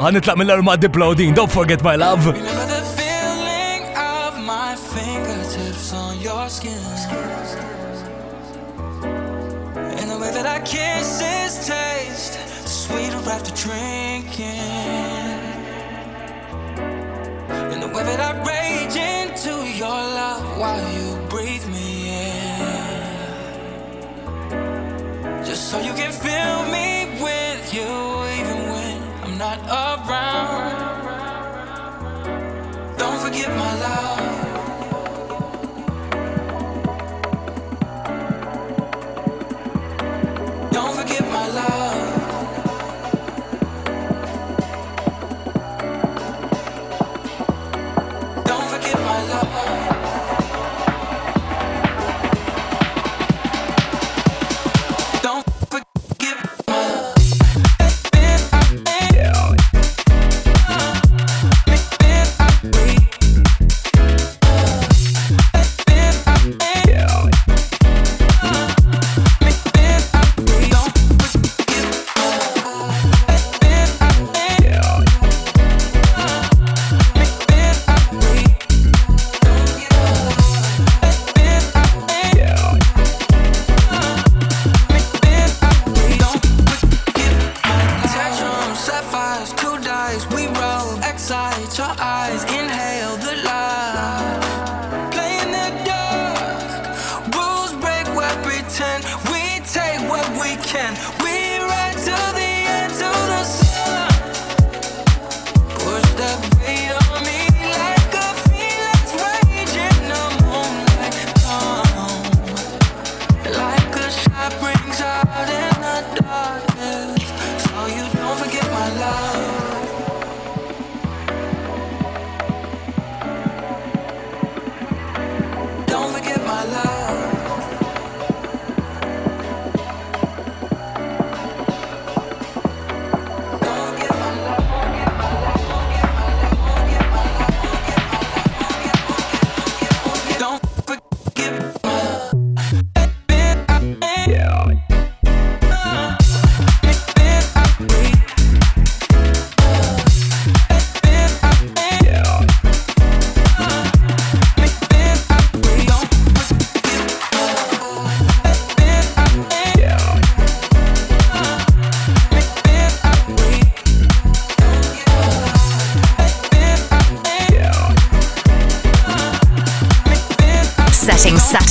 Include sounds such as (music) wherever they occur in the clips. هنطلع من الألبوم على Deep Don't Forget My Love And the way that our kisses taste Sweeter after drinking In the way that I rage into your love While you breathe me in Just so you can fill me with you not around. Don't forget my love.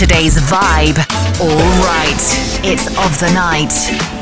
Today's vibe. All right, it's of the night.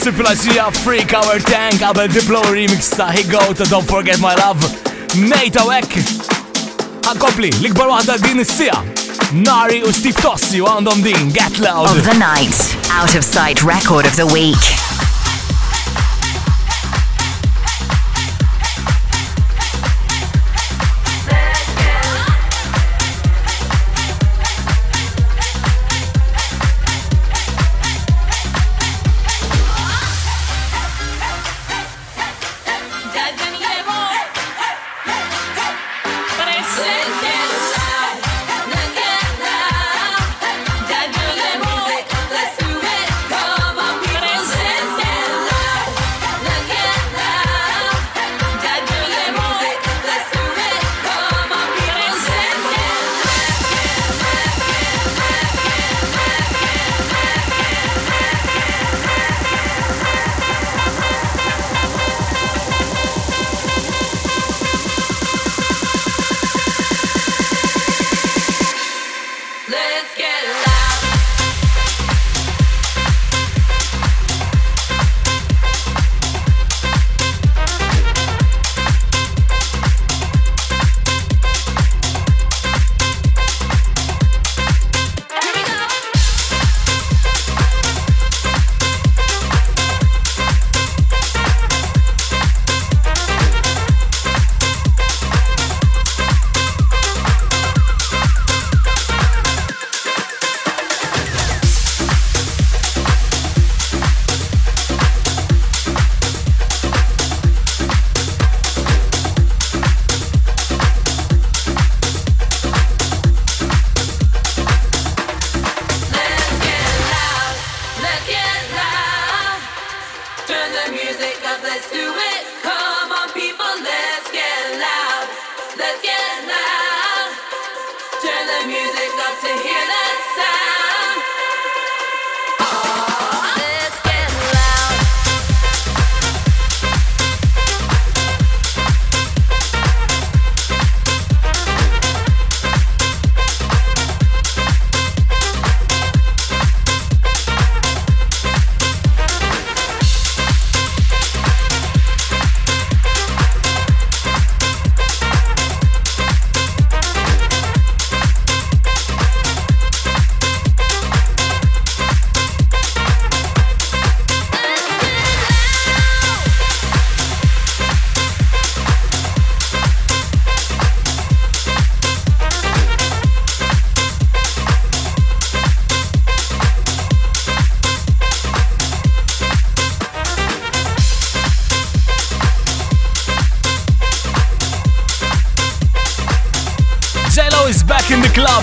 Siplaċija Freak Our Tank Abel Diplo remix ta' He Go to Don't Forget My Love Nejta wek Għakopli, l-ikbar wahda din is-sija Nari u Steve Tossi u għandhom din Get Loud Of the Night Out of Sight Record of the Week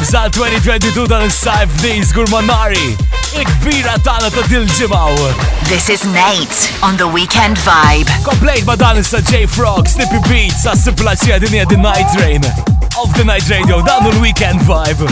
sa 2022 dan il-sajf di Gurmanari. Il-kbira tana ta' dil-ġimaw. This is Nate on the Weekend Vibe. Komplejt ma dan sa J-Frog, Snippy Beats, sa' siplaċija dinja di Night Rain. Of the Night Radio, dan il-Weekend Vibe.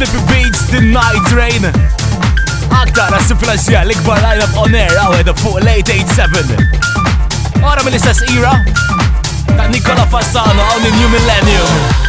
Slippy Beats, The Night Rain Aktar għas-influenzja l-ikbar up on air għawed fuq late 87 Ora mill-istess era ta' Nicola Fasano on the new millennium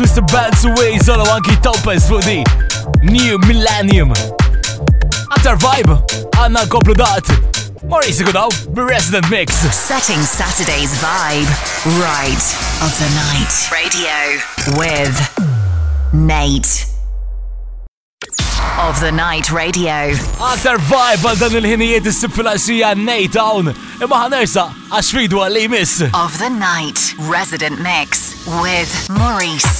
Mr. New Millennium After Vibe Resident Mix Setting Saturday's vibe Right of the night Radio With Nate of the Night Radio. after vibe għal dan il-ħinijiet is-sifilaxija Nate imma Of the Night Resident Mix with Maurice.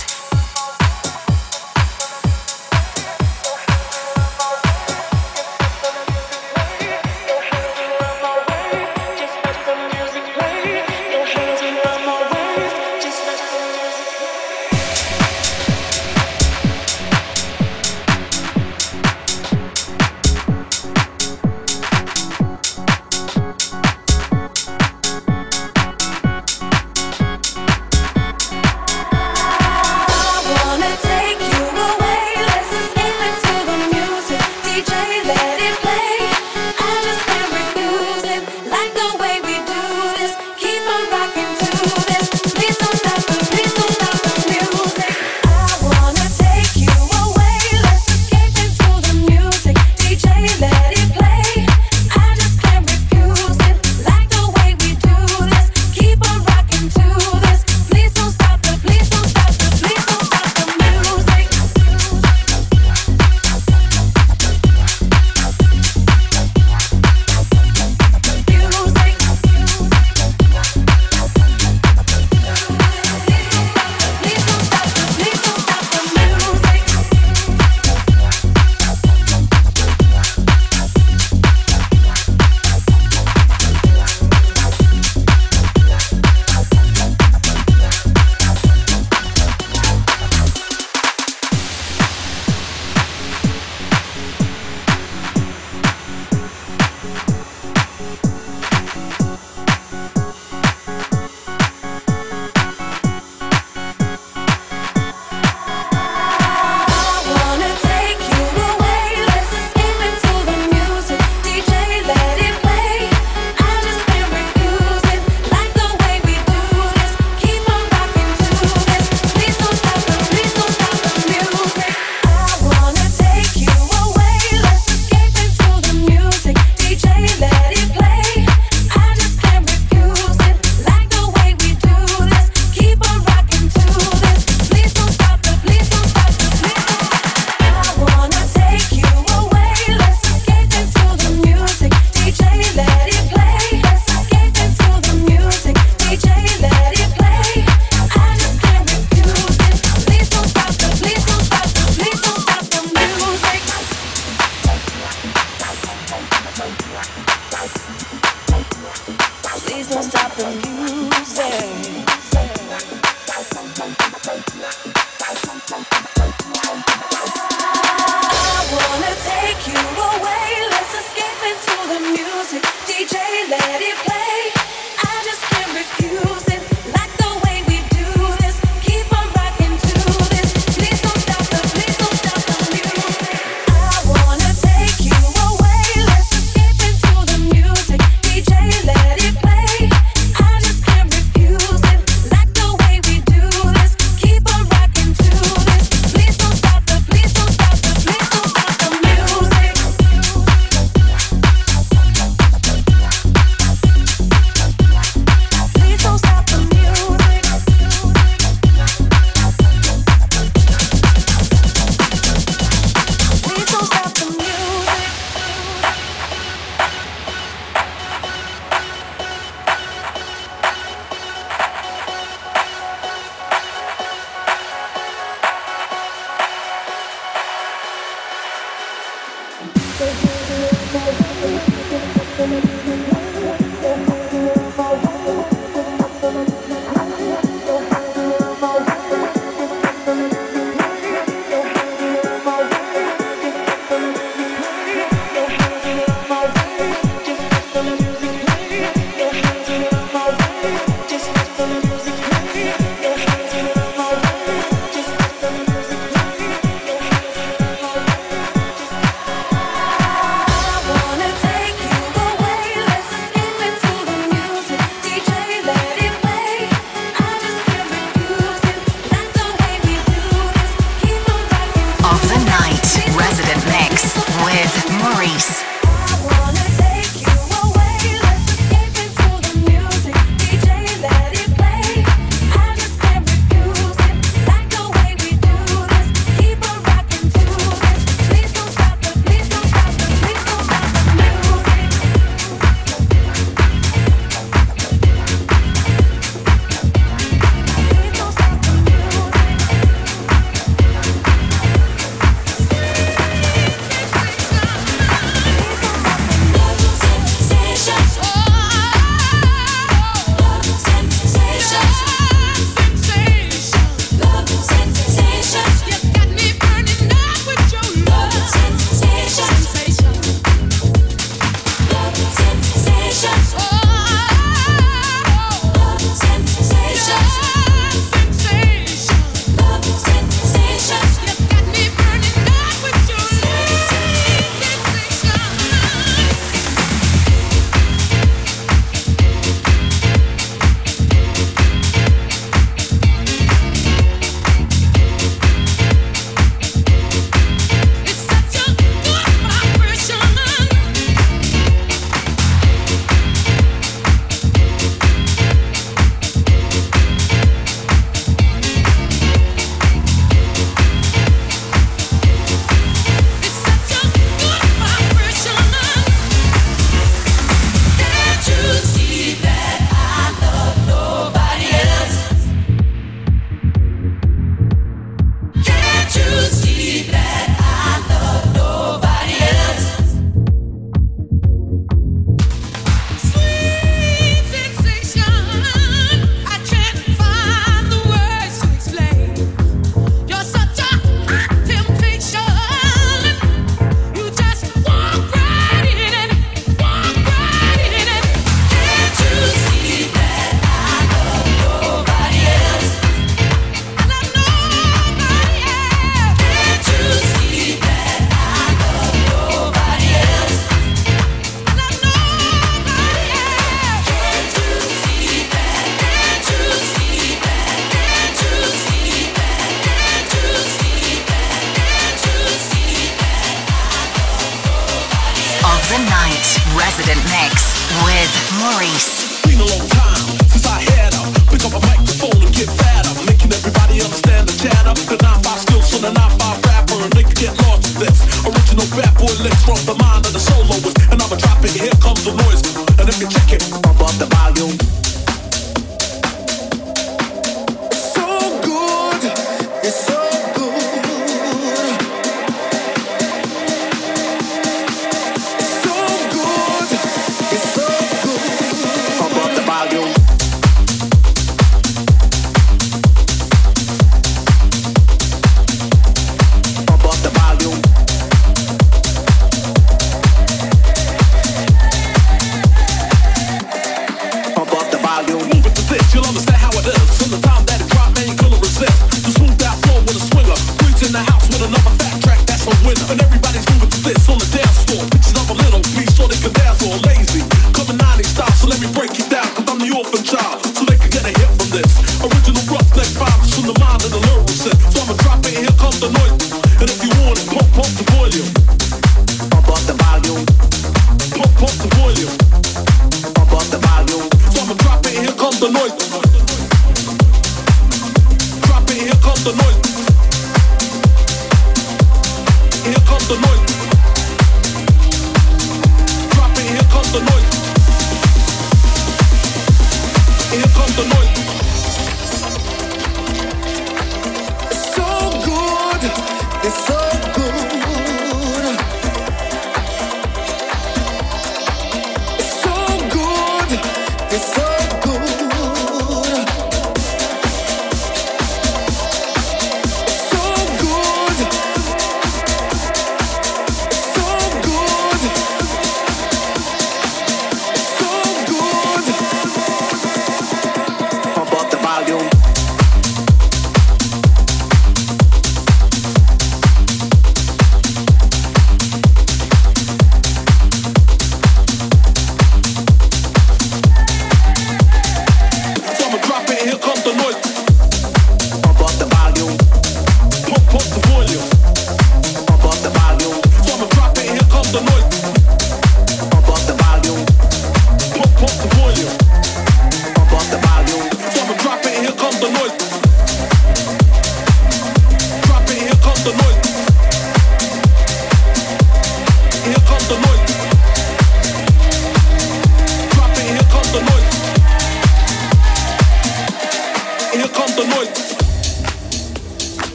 Thank you.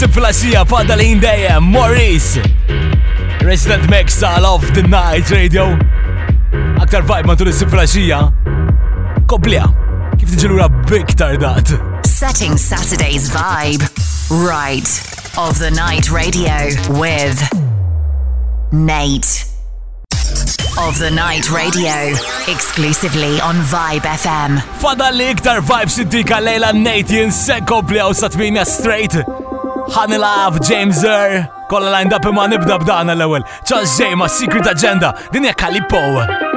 Naħseb fil li jindeja Maurice Resident Mix All of the Night Radio Aktar vibe ma turissi fil-asija Koblija Kif tiġilura big tardat Setting Saturday's vibe Right of the Night Radio with Nate of the Night Radio, exclusively on Vibe FM. Fada li iktar Vibe City lejla Nate jinsek kopli għaw satmina straight love, James Earl Kolla line up imma nibda b'dana l-ewel Charles J ma Secret Agenda Din hija Calippo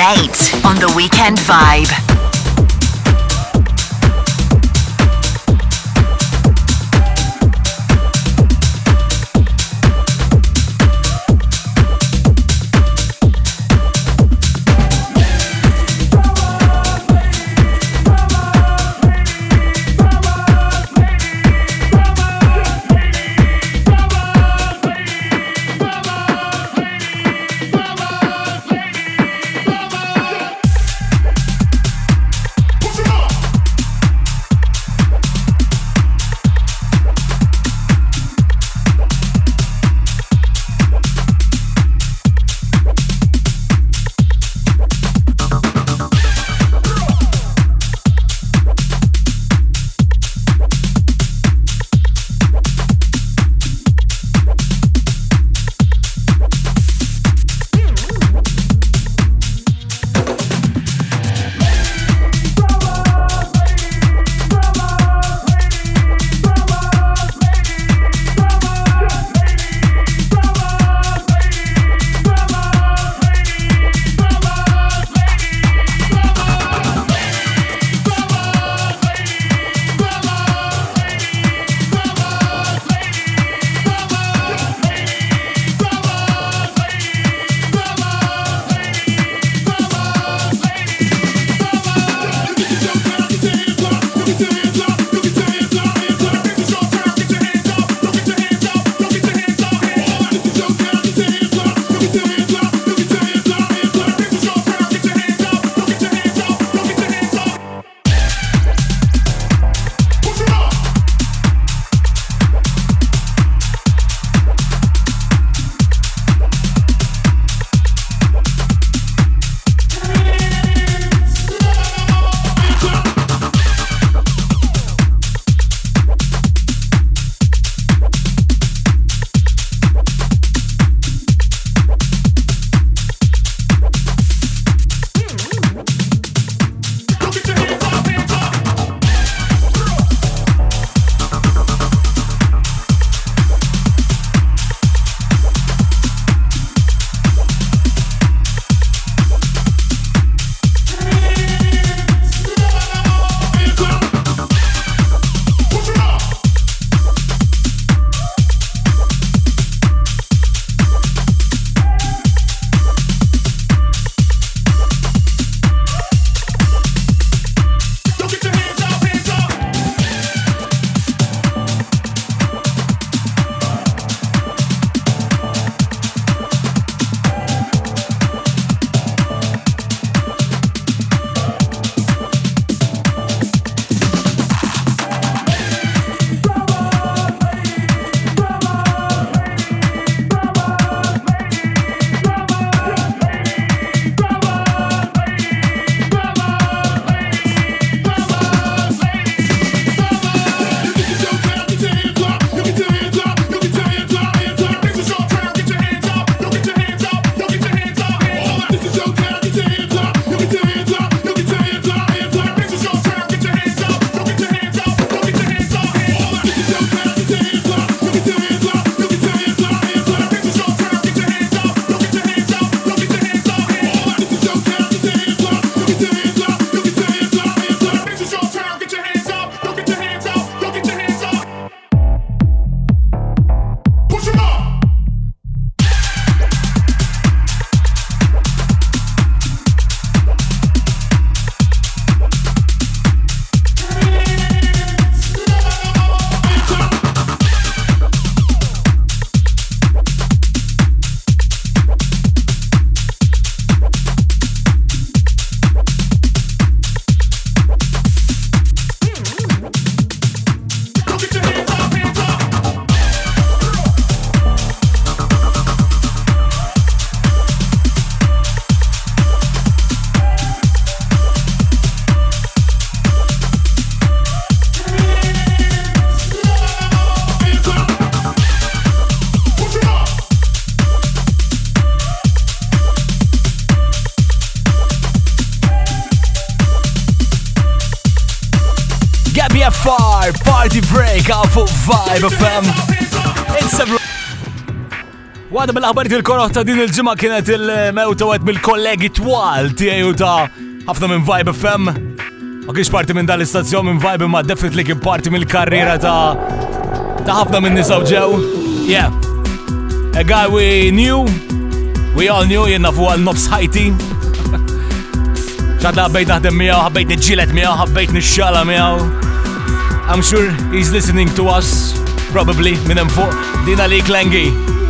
Nate on the Weekend Vibe. Vibe FM. Wada mill-aħbarijiet il-koroħ ta' din il-ġimgħa kienet il-mewta wieħed mill-kollegi twal tiegħu ta' ħafna minn Vibe FM. Ma kienx parti minn dal-istazzjon minn Vibe ma definitely kien parti mill-karriera ta' ta' ħafna minn nisaw ġew. Yeah. A guy we knew, we all knew jenna fuq għal-nobs ħajti. ċadla (laughs) ħabbejt naħdem miegħu, ħabbejt niġġielet ha ħabbejt nixxala miaw. I'm sure he's listening to us. Probably, minampo, Dinali Klangi.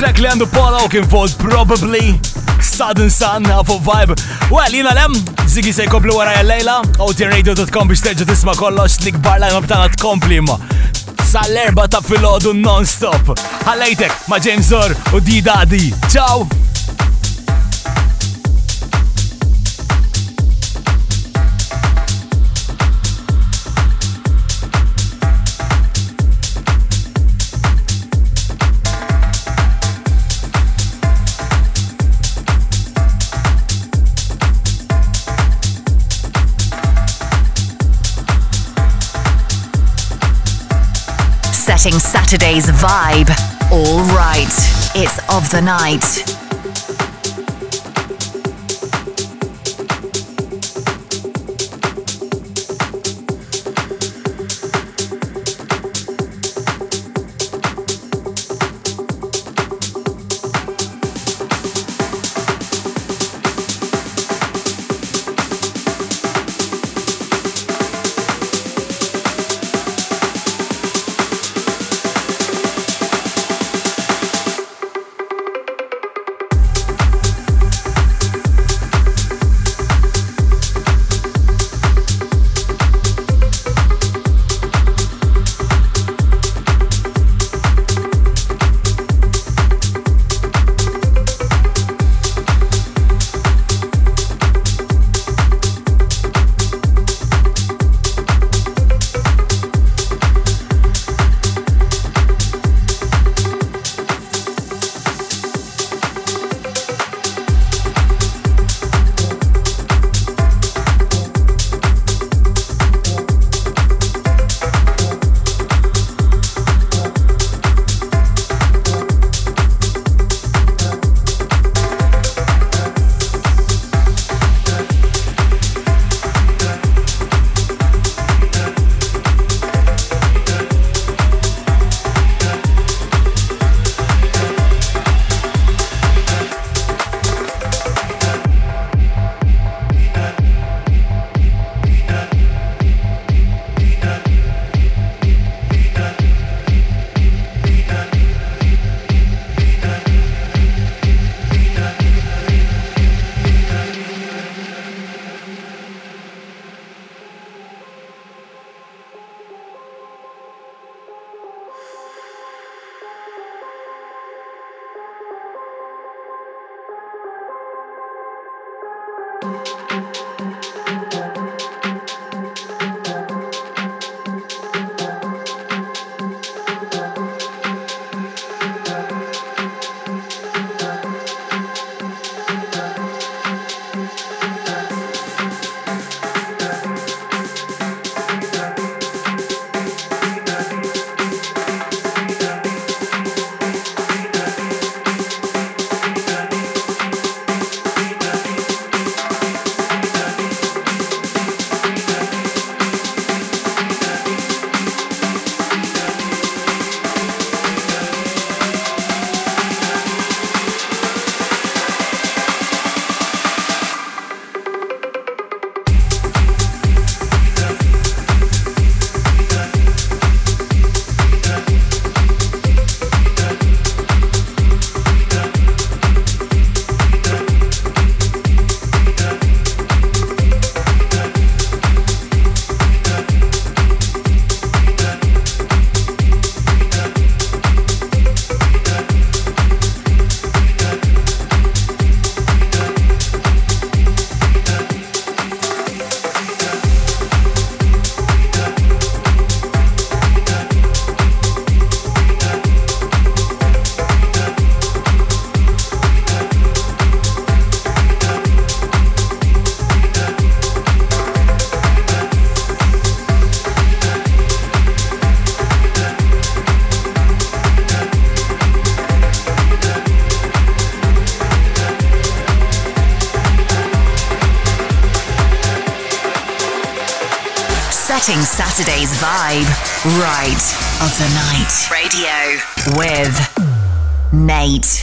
track li għandu Paul Oakenfold, probably Sudden Sun, Half of Vibe. Well, jina lem, zigi se jkompli wara jallejla, outradio.com biex terġu tisma kollox li gbar lajma b'tana tkompli ma. Sal-erba ta' filodu non-stop. Għallajtek ma' James Orr u Daddy. Ciao! setting Saturday's vibe. All right, it's of the night. Right of the Night Radio with Nate.